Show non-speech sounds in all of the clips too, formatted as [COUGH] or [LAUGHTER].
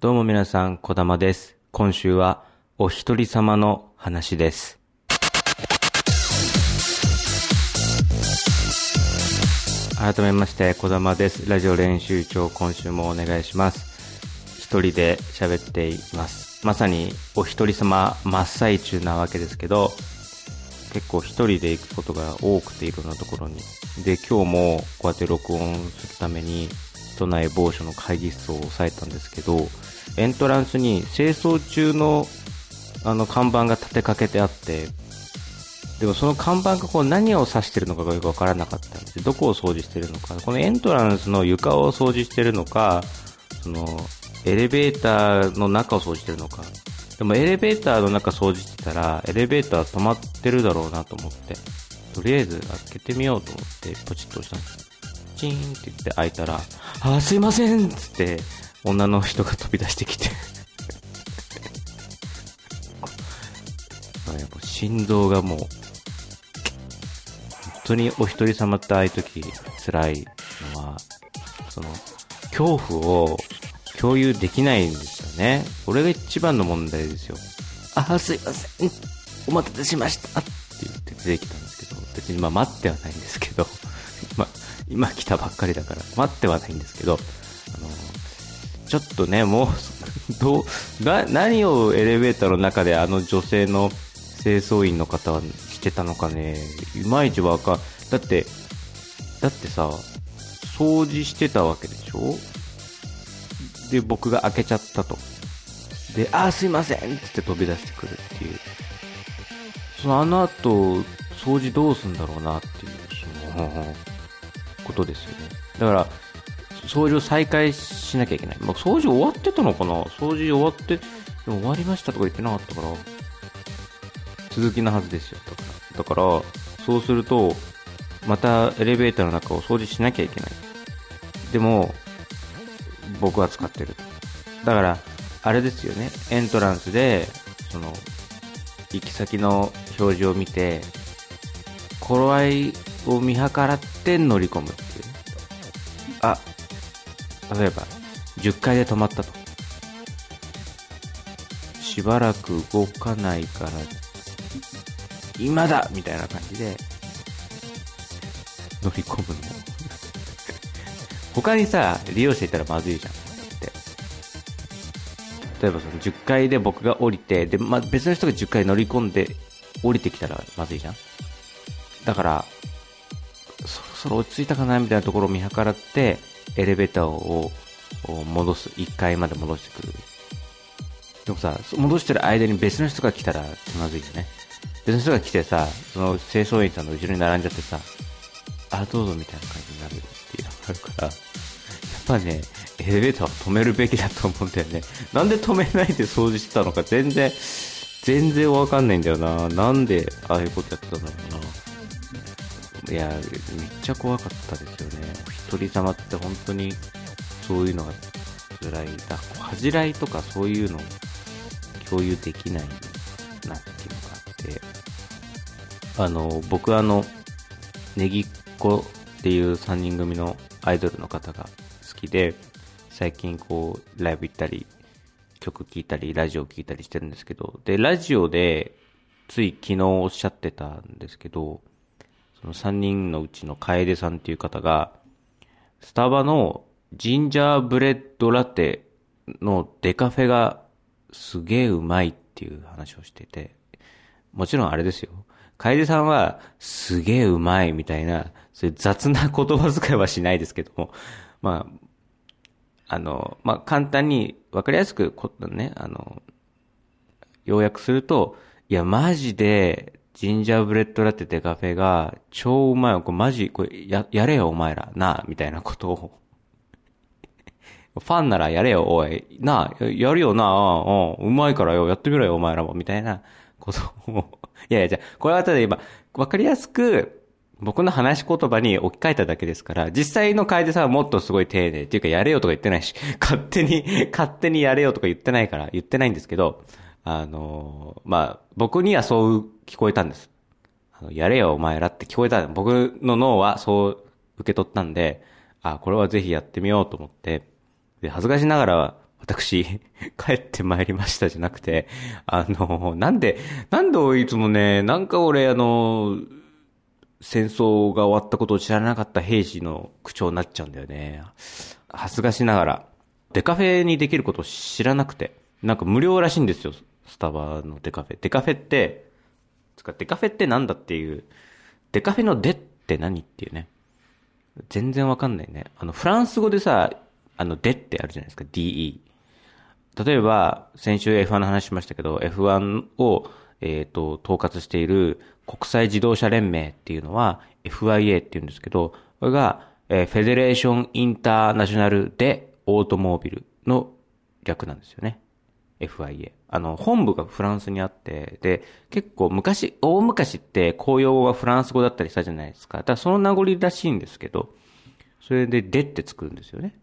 どうも皆さん、小玉です。今週は、お一人様の話です。改めまして、小玉です。ラジオ練習長、今週もお願いします。一人で喋っています。まさに、お一人様真っ最中なわけですけど、結構一人で行くことが多くていろんなところに。で、今日もこうやって録音するために、都内某所の会議室を押さえたんですけど、エントランスに清掃中のあの看板が立てかけてあって、でもその看板がこう何を指してるのかがよくわからなかったんですどこを掃除してるのか、このエントランスの床を掃除してるのか、そのエレベーターの中を掃除してるのか。でもエレベーターの中掃除してたら、エレベーター止まってるだろうなと思って、とりあえず開けてみようと思ってポチッと押したんです。チーンって言って開いたら、あーすいませんっつって、女の人が飛び出してきて。[LAUGHS] 心臓がもう、本当にお一人様ってああいう時辛いのは、その、恐怖を共有できないんですよね。これが一番の問題ですよ。あー、すいません。お待たせしました。って言って出てきたんですけど、別にまあ待ってはないんです、今来たばっかりだから待ってはないんですけど、あの、ちょっとね、もう、[LAUGHS] どう、な、何をエレベーターの中であの女性の清掃員の方はしてたのかね、いまいちわかん、だって、だってさ、掃除してたわけでしょ？で、僕が開けちゃったと。で、あすいませんって言って飛び出してくるっていう。そのあの後、掃除どうすんだろうなっていう、その、ことですよね。だから、掃除を再開しなきゃいけない。まあ、掃除終わってたのかな？掃除終わって、でも終わりましたとか言ってなかったから、続きのはずですよ。だから、だからそうすると、またエレベーターの中を掃除しなきゃいけない。でも、僕は使ってる。だから、あれですよね。エントランスで、その、行き先の表示を見て、頃合いを見計らって乗り込む。例えば、10階で止まったと。しばらく動かないから、今だみたいな感じで、乗り込むの。[LAUGHS] 他にさ、利用者いたらまずいじゃん。例えばその10階で僕が降りて、で、まあ、別の人が10階乗り込んで降りてきたらまずいじゃん。だから、そろそろ落ち着いたかなみたいなところを見計らって、エレベーターを戻す。1階まで戻してくる。でもさ、戻してる間に別の人が来たらつまずいよね。別の人が来てさ、その清掃員さんの後ろに並んじゃってさ、あ、どうぞみたいな感じになるっていうのがあるから、やっぱね、エレベーターは止めるべきだと思うんだよね。なんで止めないで掃除してたのか全然、全然わかんないんだよな。なんでああいうことやってたんだろうな。いや、めっちゃ怖かったですよね。お一人様って本当にそういうのが辛い。だ恥じらいとかそういうの共有できないなっていうのがあって。あの、僕あの、ネギっ子っていう3人組のアイドルの方が好きで、最近こう、ライブ行ったり、曲聴いたり、ラジオ聴いたりしてるんですけど、で、ラジオで、つい昨日おっしゃってたんですけど、その3人のうちの楓さんっていう方が、スタバのジンジャーブレッドラテのデカフェがすげえうまいっていう話をしてて、もちろんあれですよ。楓さんはすげえうまいみたいな、そういう雑な言葉遣いはしないですけども、まあ、あの、まあ、簡単にわかりやすくこ、ね、あの、要約すると、いや、マジで、ジンジャーブレッドラテデカフェが超うまいよ。これマジ、これや、やれよお前ら、なあ、みたいなことを。[LAUGHS] ファンならやれよ、おい。なあ、やるよなあ、うん、うまいからよ、やってみろよ、お前らも、みたいなことを。[LAUGHS] いやいや、じゃこれはただ今、わかりやすく、僕の話し言葉に置き換えただけですから、実際の楓さんはもっとすごい丁寧っていうかやれよとか言ってないし、勝手に、勝手にやれよとか言ってないから、言ってないんですけど、あの、まあ、僕にはそう聞こえたんです。あのやれよお前らって聞こえた。僕の脳はそう受け取ったんで、あ、これはぜひやってみようと思って、で、恥ずかしながら、私、[LAUGHS] 帰ってまいりましたじゃなくて、あの、なんで、なんでいつもね、なんか俺あの、戦争が終わったことを知らなかった兵士の口調になっちゃうんだよね。恥ずかしながら。デカフェにできることを知らなくて。なんか無料らしいんですよ。スタバのデカフェ。デカフェって、つかデカフェってなんだっていう、デカフェのデって何っていうね。全然わかんないね。あの、フランス語でさ、あの、デってあるじゃないですか。DE。例えば、先週 F1 の話しましたけど、F1 を、えっ、ー、と、統括している国際自動車連盟っていうのは FIA って言うんですけど、これが、えー、フェデレーションインターナショナルでオートモービルの略なんですよね。FIA。あの、本部がフランスにあって、で、結構昔、大昔って公用語がフランス語だったりしたじゃないですか。だからその名残らしいんですけど、それででって作るんですよね。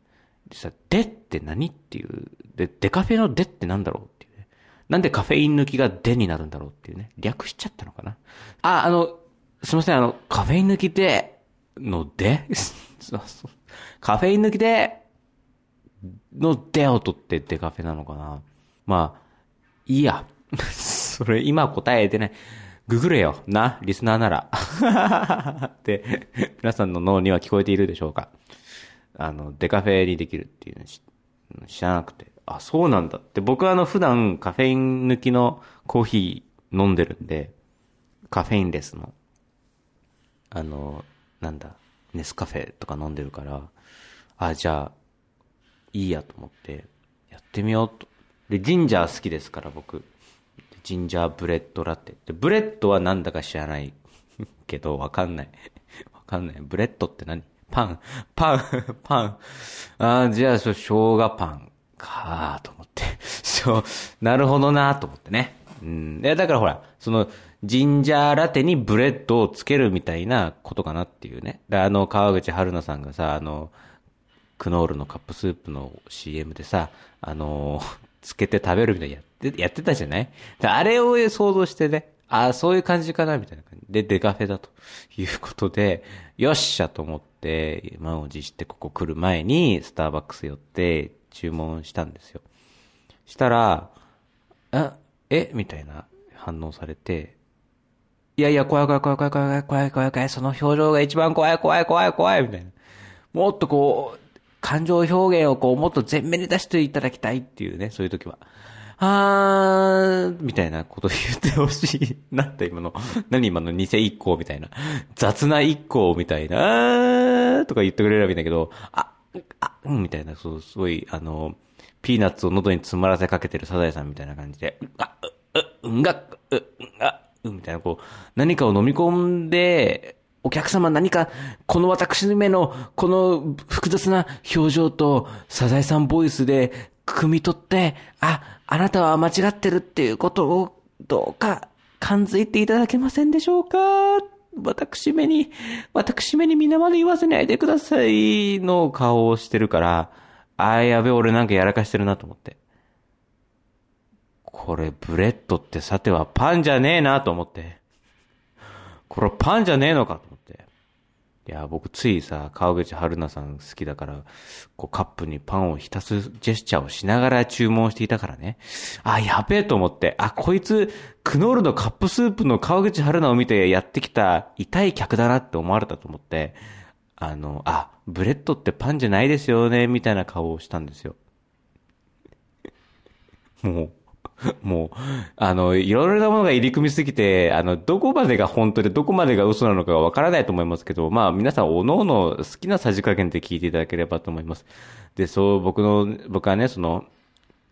でさ、でって何っていう、で、デカフェのでってなんだろうっていうね。なんでカフェイン抜きがでになるんだろうっていうね。略しちゃったのかな。あ、あの、すいません、あの、カフェイン抜きで、ので？[LAUGHS] そうそう。カフェイン抜きで、のでを取ってデカフェなのかな。まあ、いいや。[LAUGHS] それ今答え出ない。ググれよ。な、リスナーなら。[LAUGHS] って、皆さんの脳には聞こえているでしょうか。あの、デカフェにできるっていうの知らなくて。あ、そうなんだって。僕はあの、普段カフェイン抜きのコーヒー飲んでるんで、カフェインレスの、あの、なんだ、ネスカフェとか飲んでるから、あ、じゃあ、いいやと思って、やってみようと。で、ジンジャー好きですから、僕。ジンジャーブレッドラテ。で、ブレッドはなんだか知らない [LAUGHS] けど、わかんない。わかんない。ブレッドって何？パン、パン、パン。ああ、じゃあ、生姜パンかーと思って。そう、なるほどなと思ってね。うん。いや、だからほら、その、ジンジャーラテにブレッドをつけるみたいなことかなっていうね。で、あの、川口春奈さんがさ、あの、クノールのカップスープの CM でさ、あの、つけて食べるみたいなやって、やってたじゃない？あれを想像してね、ああ、そういう感じかなみたいな感じで、デカフェだということで、よっしゃと思って、満を持してここ来る前に、スターバックス寄って注文したんですよ。したら、あ、え？みたいな反応されて、いやいや、怖い怖い怖い怖い怖い怖い怖い怖い、その表情が一番怖い怖い怖い怖い、みたいな。もっとこう、感情表現をこう、もっと前面に出していただきたいっていうね、そういう時は。あー、みたいなこと言ってほしい。なんて今の、何今の偽一行みたいな。雑な一行みたいな、あーとか言ってくれればいいんだけど、あ、あ、うん、みたいな、そう、すごい、あの、ピーナッツを喉に詰まらせかけてるサザエさんみたいな感じで、あ、う、うんが、うん、あ、うん、みたいな、こう、何かを飲み込んで、お客様何か、この私めの、この複雑な表情と、サザエさんボイスで、汲み取って、あ、あなたは間違ってるっていうことを、どうか、感づいていただけませんでしょうか？私めに、私めに皆まで言わせないでくださいの顔をしてるから、あやべ、俺なんかやらかしてるなと思って。これ、ブレッドってさてはパンじゃねえなと思って。これパンじゃねえのかと。いや、僕ついさ、川口春奈さん好きだから、こうカップにパンを浸すジェスチャーをしながら注文していたからね。あ、やべえと思って、あ、こいつ、クノールのカップスープの川口春奈を見てやってきた痛い客だなって思われたと思って、あの、あ、ブレッドってパンじゃないですよね、みたいな顔をしたんですよ。もう、[LAUGHS] もう、あの、いろいろなものが入り組みすぎて、あの、どこまでが本当でどこまでが嘘なのかがわからないと思いますけど、まあ皆さん、おのおの好きなさじ加減で聞いていただければと思います。で、そう、僕の、僕はね、その、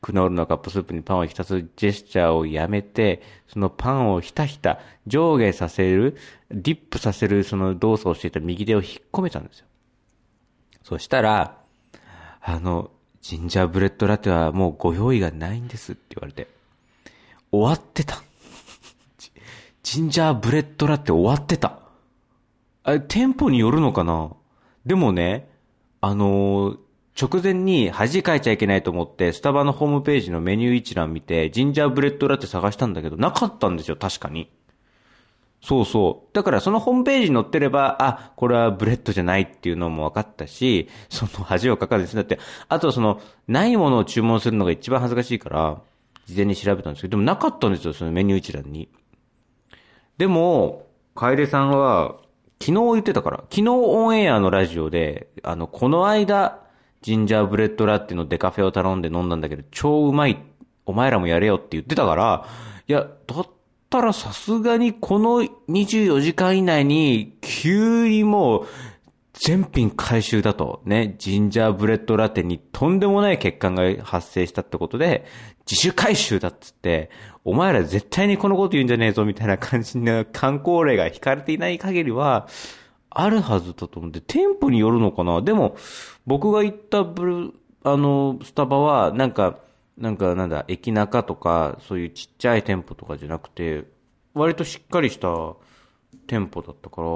クノールのカップスープにパンを浸すジェスチャーをやめて、そのパンをひたひた上下させる、ディップさせるその動作をしていた右手を引っ込めたんですよ。そしたら、あの、ジンジャーブレッドラテはもうご用意がないんですって言われて。終わってた。ジンジャーブレッドラテ終わってた。あ店舗によるのかな？でもね、あのー、直前に恥かいちゃいけないと思って、スタバのホームページのメニュー一覧見て、ジンジャーブレッドラテ探したんだけど、なかったんですよ、確かに。そうそう。だからそのホームページに載ってれば、あ、これはブレッドじゃないっていうのも分かったし、その恥をかかるんです。だって、あとその、ないものを注文するのが一番恥ずかしいから、事前に調べたんですけど、でもなかったんですよ、そのメニュー一覧に。でも、楓さんは、昨日言ってたから、昨日オンエアのラジオで、あの、この間、ジンジャーブレッドラッテのデカフェを頼んで飲んだんだけど、超うまい。お前らもやれよって言ってたから、いや、だってたらさすがにこの24時間以内に、急にもう、全品回収だと、ね、ジンジャーブレッドラテにとんでもない欠陥が発生したってことで、自主回収だっつって、お前ら絶対にこのこと言うんじゃねえぞみたいな感じの観光例が引かれていない限りは、あるはずだと思って、店舗によるのかな？でも、僕が行ったブル、あの、スタバは、なんか、なんかなんだ、駅中とか、そういうちっちゃい店舗とかじゃなくて、割としっかりした店舗だったから、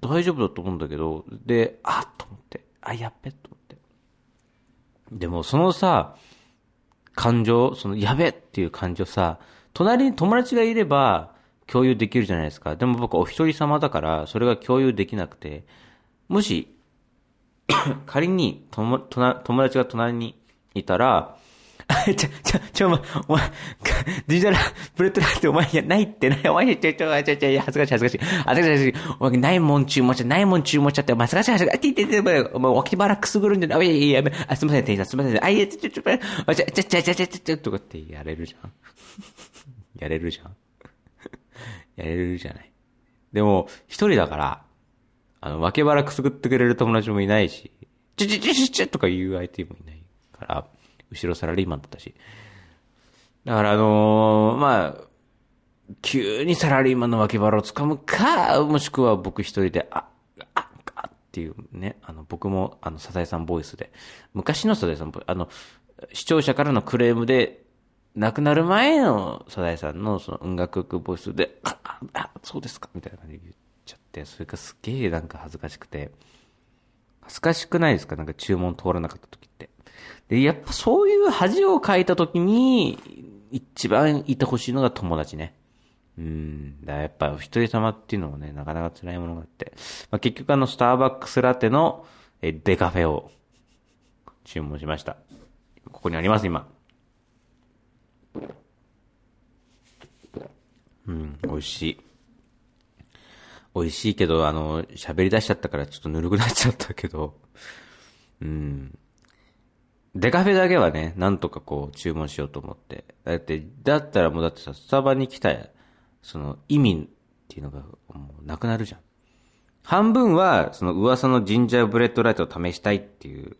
大丈夫だと思うんだけど、で、あっと思って、あ、やっべと思って。でも、そのさ、感情、その、やべっていう感情さ、隣に友達がいれば共有できるじゃないですか。でも僕お一人様だから、それが共有できなくて、もし、[COUGHS] 仮に友友達が隣にいたら、あ、[LAUGHS] ちょ、ちょ、ちょ、お前、お前、ディジタル [LAUGHS] ブレッドラってお前、いや、ないってない、お前、ちょ、ちょ、ちょ、ちょ、恥ずかしい、恥ずかしい。恥ずかしい、恥ずかしい。お前、ないもん注文しちゃ、ないもん注文しちゃって、お前、恥ずかしい、恥ずかしい。あ、ててて、お前、脇腹くすぐるんじゃない。あ、いやいや、あ、すみません、店員さん、すみません。あ、いや、ちょ、ちょ、ちょ、ちょ、ちょ、ちょ、ちょ、ちょ、ちょ、ちょ、とかってやれるじゃん。[LAUGHS] やれるじゃん。やれるじゃない。でも、一人だから、あの、脇腹くすぐってくれる友達もいないし、ちょちょちょちょちょとか言う相手もいないから、後ろサラリーマンだったし。だからあのーまあ、急にサラリーマンの脇腹を掴むか、もしくは僕一人で、あ、あ、あっていうね、あの、僕も、あの、サザエさんボイスで、昔のサザエさんボイス、あの、視聴者からのクレームで、亡くなる前のサザエさんのその音楽ボイスで、あ、あ、そうですかみたいな感じで言っちゃって、それがすげえなんか恥ずかしくて、恥ずかしくないですか？なんか注文通らなかった時って。で、やっぱそういう恥をかいた時に、一番いてほしいのが友達ね。うん。だやっぱお一人様っていうのもね、なかなか辛いものがあって。まあ、結局あの、スターバックスラテのえデカフェを注文しました。ここにあります、今。うん、美味しい。美味しいけど、あの、喋り出しちゃったからちょっとぬるくなっちゃったけど、うん。デカフェだけはね、なんとかこう注文しようと思って。だって、だったらもうだってさ、スタバに来た、その意味っていうのがもうなくなるじゃん。半分は、その噂のジンジャーブレッドラテを試したいっていう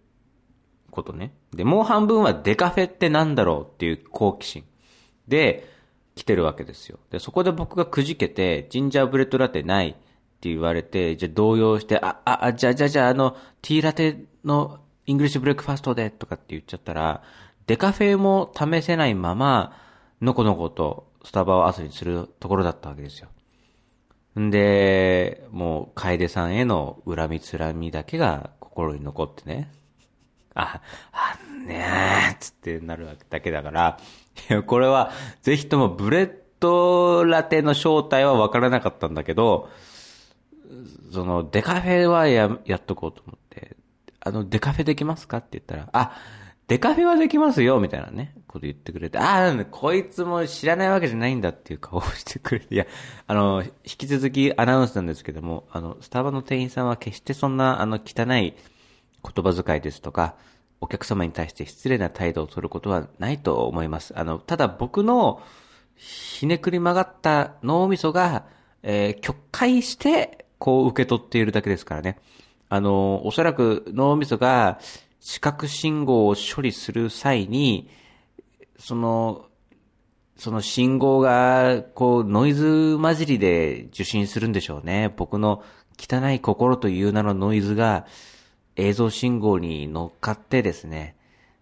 ことね。で、もう半分はデカフェってなんだろうっていう好奇心。で、来てるわけですよ。で、そこで僕がくじけて、ジンジャーブレッドラテないって言われて、じゃ動揺して、あ、あ、あ、じゃあじゃあじゃああの、ティーラテのイングリッシュブレックファストでとかって言っちゃったら、デカフェも試せないまま、のこのことスタバを後にするところだったわけですよ。んで、もう、楓さんへの恨みつらみだけが心に残ってね。あ、あんねえ、つってなるわけだけだから、いや、これは、ぜひともブレッドラテの正体は分からなかったんだけど、その、デカフェはや、やっとこうと思って、あの、デカフェできますかって言ったら、あ、デカフェはできますよ、みたいなね、こと言ってくれて、ああ、こいつも知らないわけじゃないんだっていう顔をしてくれて、いや、あの、引き続きアナウンスなんですけども、あの、スタバの店員さんは決してそんな、あの、汚い言葉遣いですとか、お客様に対して失礼な態度を取ることはないと思います。あの、ただ僕のひねくり曲がった脳みそが、えー曲解して、こう受け取っているだけですからね。あの、おそらく脳みそが視覚信号を処理する際に、その、その信号が、こう、ノイズ混じりで受信するんでしょうね。僕の汚い心という名のノイズが、映像信号に乗っかってですね、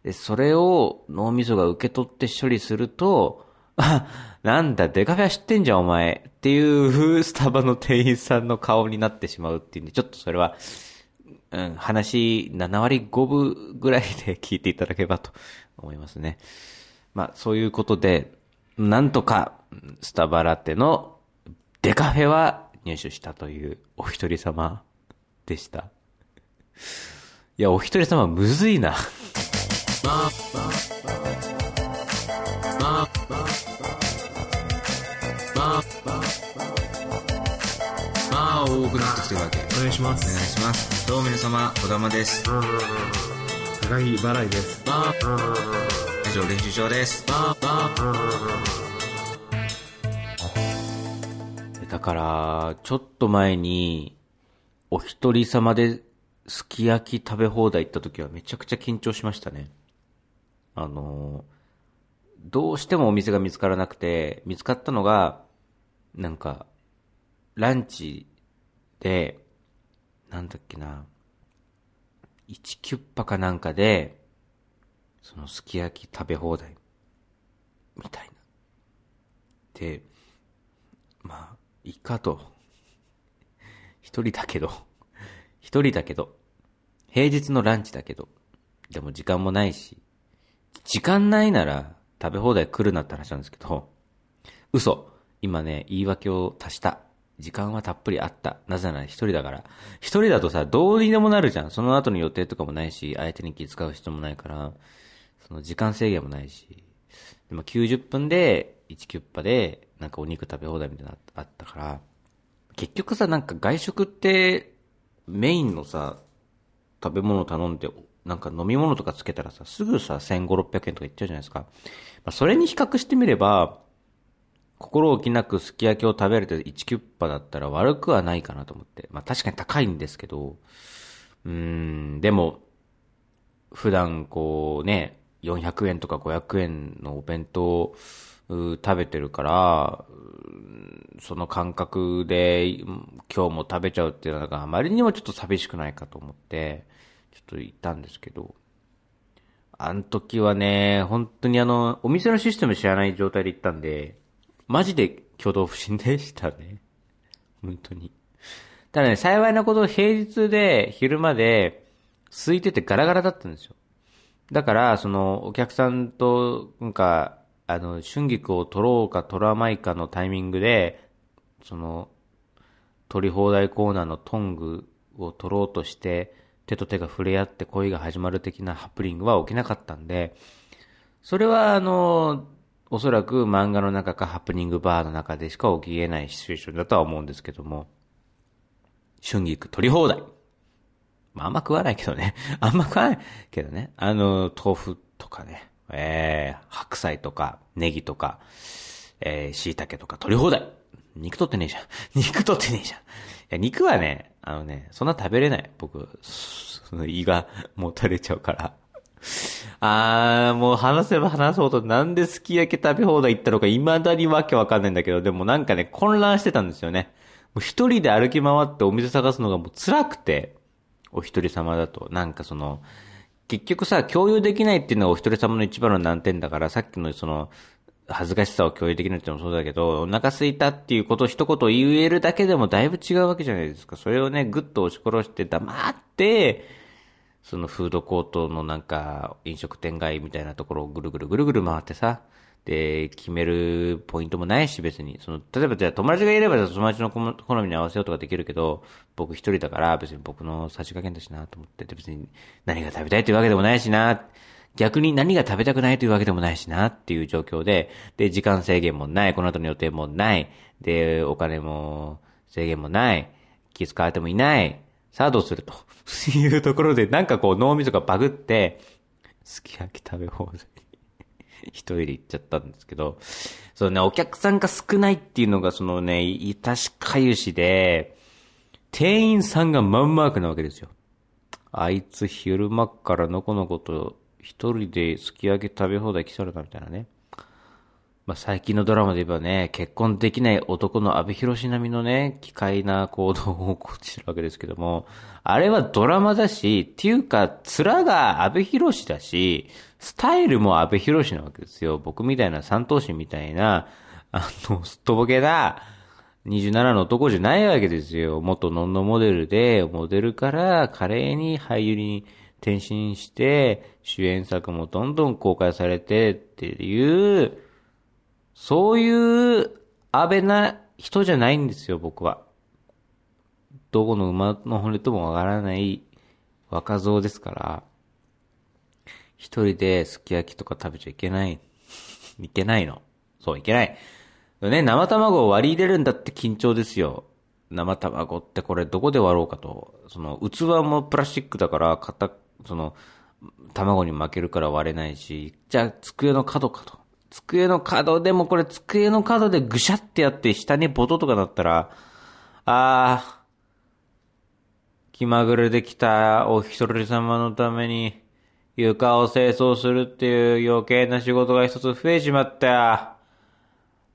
でそれを脳みそが受け取って処理すると、あ、なんだ、デカフェは知ってんじゃん、お前。っていう、スタバの店員さんの顔になってしまうっていうんで、ちょっとそれは、うん、話7割5分ぐらいで聞いていただければと思いますね。まあ、そういうことで、なんとか、スタバラテのデカフェは入手したというお一人様でした。いや、お一人様むずいな。[LAUGHS] くなってきてるわけお願いしまお願いす。しますどうも皆様小玉です高木払いです。以上練習場ですだから、ちょっと前に、お一人様ですき焼き食べ放題行った時はめちゃくちゃ緊張しましたね。あの、どうしてもお店が見つからなくて、見つかったのが、なんか、ランチで、なんだっけな、1キュッパかなんかで、そのすき焼き食べ放題、みたいな。で、まあ、いいかと。一人だけど。一人だけど。平日のランチだけど。でも時間もないし。時間ないなら食べ放題来るなって話なんですけど。嘘。今ね、言い訳を足した。時間はたっぷりあった。なぜなら一人だから。一人だとさ、どうにでもなるじゃん。その後の予定とかもないし、相手に気遣う必要もないから、その時間制限もないし。でも90分で1キュッパでなんかお肉食べ放題みたいなのあったから、結局さ、なんか外食ってメインのさ、食べ物頼んで、なんか飲み物とかつけたらさ、すぐさ、1500、600円とかいっちゃうじゃないですか。まあ、それに比較してみれば、心置きなくすき焼きを食べれて1キュッパだったら悪くはないかなと思って。まあ確かに高いんですけど、うーん、でも、普段こうね、400円とか500円のお弁当食べてるから、その感覚で今日も食べちゃうっていうのがあまりにもちょっと寂しくないかと思って、ちょっと言ったんですけど、あの時はね、本当にあの、お店のシステム知らない状態で行ったんで、マジで挙動不審でしたね。本当に。ただね、幸いなこと平日で昼間で空いててガラガラだったんですよ。だから、その、お客さんと、なんか、あの、春菊を取ろうか取らないかのタイミングで、その、取り放題コーナーのトングを取ろうとして、手と手が触れ合って恋が始まる的なハプニングは起きなかったんで、それはあの、おそらく漫画の中かハプニングバーの中でしか起き得ないシチュエーションだとは思うんですけども、春菊取り放題。まあ、あんま食わないけどね。[LAUGHS] あんま食わないけどね。あの、豆腐とかね。えー、白菜とか、ネギとか、えー、椎茸とか取り放題。肉取ってねえじゃん。[LAUGHS] 肉取ってねえじゃん。いや、肉はね、あのね、そんな食べれない。僕、その胃がもたれちゃうから。あー、もう話せば話すほどなんですき焼き食べ放題行ったのか未だにわけわかんないんだけど、でもなんかね、混乱してたんですよね。もう一人で歩き回ってお店探すのがもう辛くて、お一人様だと。なんかその、結局さ、共有できないっていうのがお一人様の一番の難点だから、さっきのその、恥ずかしさを共有できないっていうのもそうだけど、お腹空いたっていうことを一言言えるだけでもだいぶ違うわけじゃないですか。それをね、ぐっと押し殺して黙って、そのフードコートのなんか飲食店街みたいなところをぐるぐるぐるぐる回ってさ、で、決めるポイントもないし別に。その、例えばじゃあ友達がいれば友達の好みに合わせようとかできるけど、僕一人だから別に僕の差し加減だしなと思ってて別に何が食べたいというわけでもないしな。逆に何が食べたくないというわけでもないしなっていう状況で、で、時間制限もない、この後の予定もない、で、お金も制限もない、気遣われてもいない、さあどうすると [LAUGHS] いうところで、なんかこう脳みそがバグって、すき焼き食べ放題。[LAUGHS] 一人で行っちゃったんですけど、そのね、お客さんが少ないっていうのがそのね、いたしかゆしで、店員さんがマンマークなわけですよ。あいつ昼間からのこのこと一人ですき焼き食べ放題来そうだみたいなね。まあ、最近のドラマで言えばね、結婚できない男の阿部寛並みのね、奇怪な行動を起こしてるわけですけども、あれはドラマだし、っていうか、面が阿部寛だし、スタイルも阿部寛なわけですよ。僕みたいな三頭身みたいな、あの、すっとぼけだ、27の男じゃないわけですよ。元ノンノモデルで、モデルから華麗に俳優に転身して、主演作もどんどん公開されてっていう、そういう安倍な人じゃないんですよ、僕は。どこの馬の骨ともわからない若造ですから、一人ですき焼きとか食べちゃいけない。[LAUGHS] いけないの。そう、いけない。ね、生卵を割り入れるんだって緊張ですよ。生卵ってこれどこで割ろうかと。その、器もプラスチックだから、型、その、卵に負けるから割れないし、じゃあ机の角かと。机の角でもこれ机の角でぐしゃってやって下にボトとかだったら、あー、気まぐれできたお一人様のために床を清掃するっていう余計な仕事が一つ増えちまった。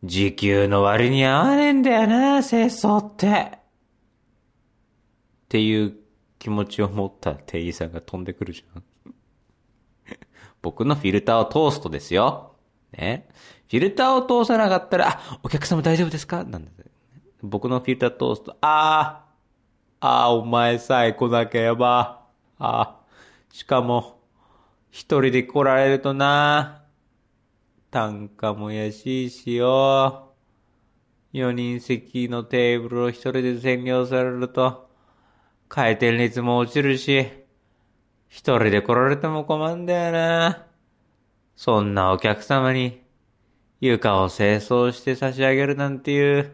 時給の割に合わねえんだよな、清掃って。っていう気持ちを持った店員さんが飛んでくるじゃん。僕のフィルターを通すとですよ。ね。フィルターを通さなかったら、あ、お客様大丈夫ですか？なんだ。僕のフィルター通すと、ああ、ああ、お前さえ来なければ、ああ、しかも、一人で来られるとな、単価も安いしよ。四人席のテーブルを一人で占領されると、回転率も落ちるし、一人で来られても困んだよな。そんなお客様に床を清掃して差し上げるなんていう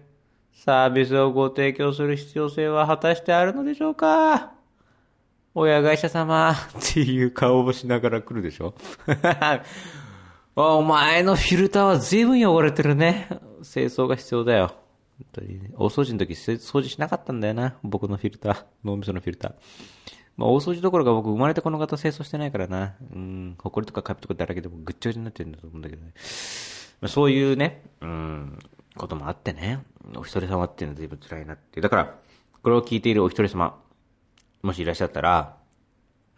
サービスをご提供する必要性は果たしてあるのでしょうか？親会社様っていう顔をしながら来るでしょ？[LAUGHS] お前のフィルターは随分汚れてるね。清掃が必要だよ。本当にね。大掃除の時掃除しなかったんだよな。僕のフィルター。脳みそのフィルター。まあ、大掃除どころか僕生まれてこの方清掃してないからな。うん、埃とかカビとかだらけでもぐっちゃぐちゃになってるんだと思うんだけどね。まあ、そういうね、うん、こともあってね。お一人様っていうのは随分辛いなっていう。だから、これを聞いているお一人様、もしいらっしゃったら、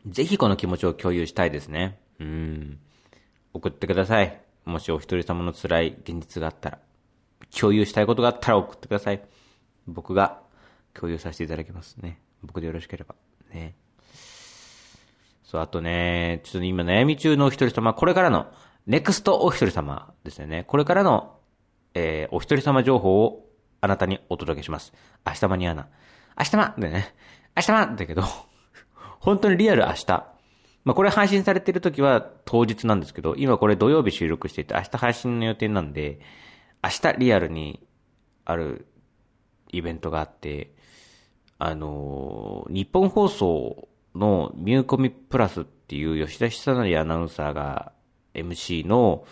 ぜひこの気持ちを共有したいですね。うん。送ってください。もしお一人様の辛い現実があったら、共有したいことがあったら送ってください。僕が共有させていただきますね。僕でよろしければ。ね。そう、あとね、ちょっと今悩み中のお一人様、これからの、ネクストお一人様ですよね。これからの、えー、お一人様情報をあなたにお届けします。明日間に合わな。明日間だよね。明日間だけど、[LAUGHS] 本当にリアル明日。まあ、これ配信されてる時は当日なんですけど、今これ土曜日収録していて、明日配信の予定なんで、明日リアルにあるイベントがあって、あのー日本放送のミューコミプラスっていう吉田久成アナウンサーが MC の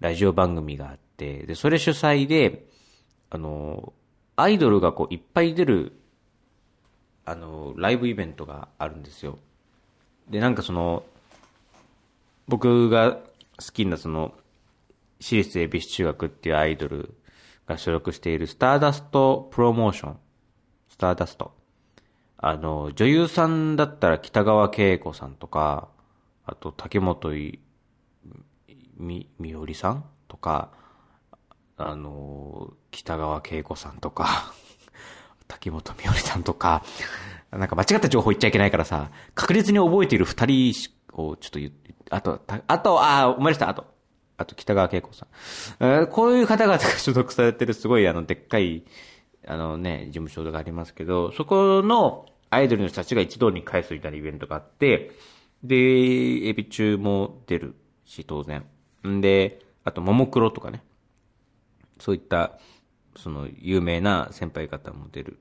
ラジオ番組があって、で、それ主催で、あのアイドルがこういっぱい出る、あのライブイベントがあるんですよ。で、なんかその、僕が好きなその、私立恵比寿中学っていうアイドルが所属しているスターダストプロモーション。スターダスト。あの、女優さんだったら北川景子さんとか、あと竹本いみ、みおりさんとか、あの、北川景子さんとか、[LAUGHS] 竹本みおりさんとか、なんか間違った情報言っちゃいけないからさ、確実に覚えている二人をちょっと言って、あと、あと、ああ、思い出した、あと、あと北川景子さん。こういう方々が所属されてるすごいあの、でっかい、あのね、事務所がありますけど、そこのアイドルの人たちが一堂に会するみたいなイベントがあって、で、エビ中も出るし、当然。んで、あと、ももクロとかね。そういった、その、有名な先輩方も出る。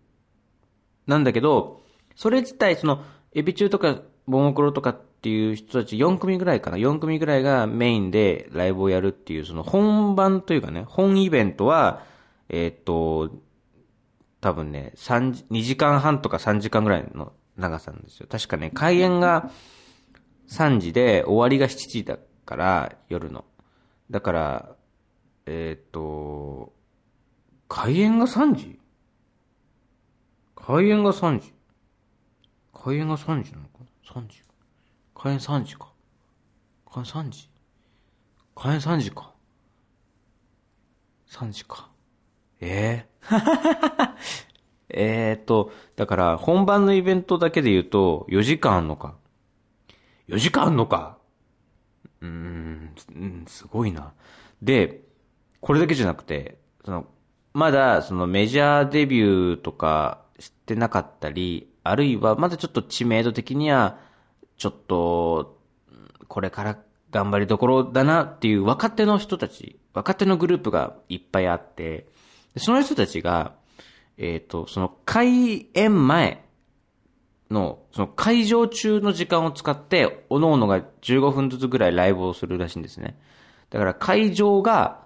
なんだけど、それ自体、その、エビ中とか、ももクロとかっていう人たち4組ぐらいかな、4組ぐらいがメインでライブをやるっていう、その本番というかね、本イベントは、えーっと、多分ね、3、2時間半とか3時間ぐらいの長さなんですよ。確かね、開演が3時で終わりが7時だから、夜の。だから、えーっと、開演が3時？開演が3時開演が3時なのかな ?3 時開演3時か。開演3時？開演3時か。3時か。ええ [LAUGHS] えっと、だから本番のイベントだけで言うと4時間あんのか。4時間あんのか。うーん、すごいな。で、これだけじゃなくて、その、まだそのメジャーデビューとかしてなかったり、あるいはまだちょっと知名度的には、ちょっと、これから頑張りどころだなっていう若手の人たち、若手のグループがいっぱいあって、その人たちが、えっ、と、その開演前の、その会場中の時間を使って、各々が15分ずつぐらいライブをするらしいんですね。だから会場が、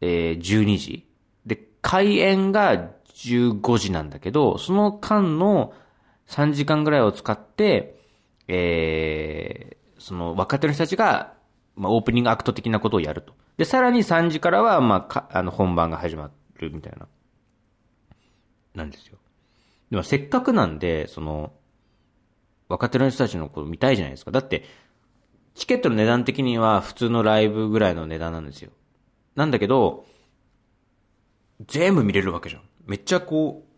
えー12時。で、開演が15時なんだけど、その間の3時間ぐらいを使って、えーその若手の人たちが、まあ、オープニングアクト的なことをやると。で、さらに3時からは、まあ、あの、本番が始まってるみたいな、なんですよ。でも、せっかくなんで、その、若手の人たちのこと見たいじゃないですか。だって、チケットの値段的には普通のライブぐらいの値段なんですよ。なんだけど、全部見れるわけじゃん。めっちゃこう、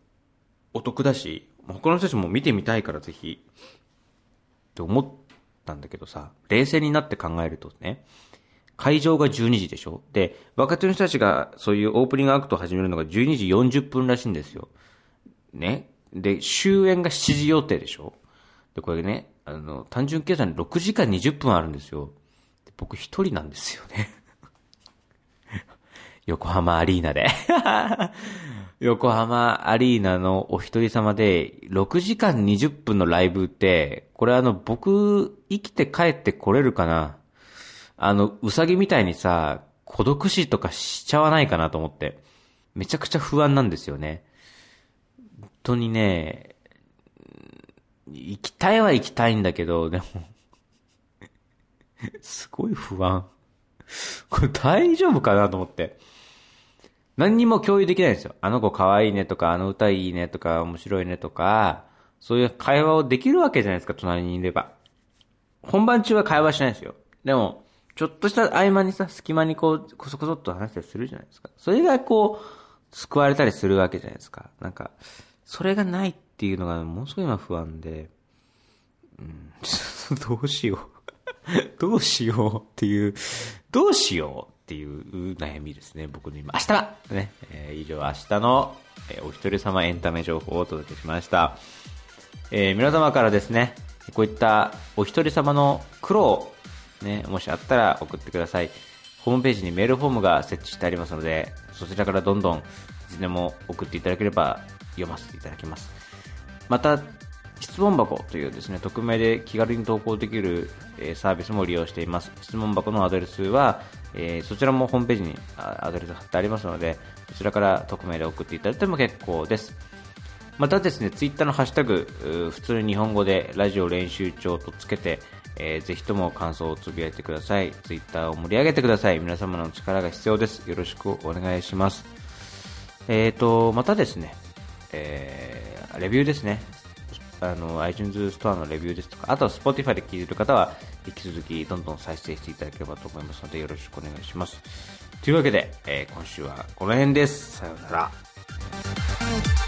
お得だし、他の人たちも見てみたいからぜひ、って思ったんだけどさ、冷静になって考えるとね、会場が12時でしょ？で、若手の人たちがそういうオープニングアクトを始めるのが12時40分らしいんですよ。ね？で、終演が7時予定でしょ？で、これね、あの、単純計算で6時間20分あるんですよ。僕一人なんですよね。[LAUGHS] 横浜アリーナで。[LAUGHS] 横浜アリーナのお一人様で、6時間20分のライブって、これあの、僕、生きて帰ってこれるかな？あの、うさぎみたいにさ、孤独死とかしちゃわないかなと思って。めちゃくちゃ不安なんですよね。本当にね、行きたいは行きたいんだけど、でも、すごい不安。これ大丈夫かなと思って。何にも共有できないんですよ。あの子可愛いねとか、あの歌いいねとか、面白いねとか、そういう会話をできるわけじゃないですか、隣にいれば。本番中は会話しないんですよ。でも、ちょっとした合間にさ、隙間にこう、こそこそっと話したりするじゃないですか。それがこう、救われたりするわけじゃないですか。なんか、それがないっていうのがものすごい今不安で、うん、[LAUGHS] どうしよう。[LAUGHS] どうしようっていう、どうしようっていう悩みですね、僕の今。明日はね、えー以上明日の、えーお一人様エンタメ情報をお届けしました。えー皆様からですね、こういったお一人様の苦労、ね、もしあったら送ってください。ホームページにメールフォームが設置してありますので、そちらからどんどんいつでも送っていただければ読ませていただきます。また、質問箱というですね、匿名で気軽に投稿できる、えサービスも利用しています。質問箱のアドレスは、えーそちらもホームページにアドレス貼ってありますので、そちらから匿名で送っていただいても結構です。またですね、ツイッターのハッシュタグ、普通に日本語でラジオ練習帳とつけて、えーぜひとも感想をつぶやいてください。ツイッターを盛り上げてください。皆様の力が必要です。よろしくお願いします。えーと、またですね、えーレビューですね。あの、iTunes ストアのレビューですとか、あとは Spotify で聞いている方は、引き続きどんどん再生していただければと思いますので、よろしくお願いします。というわけで、えー今週はこの辺です。さようなら。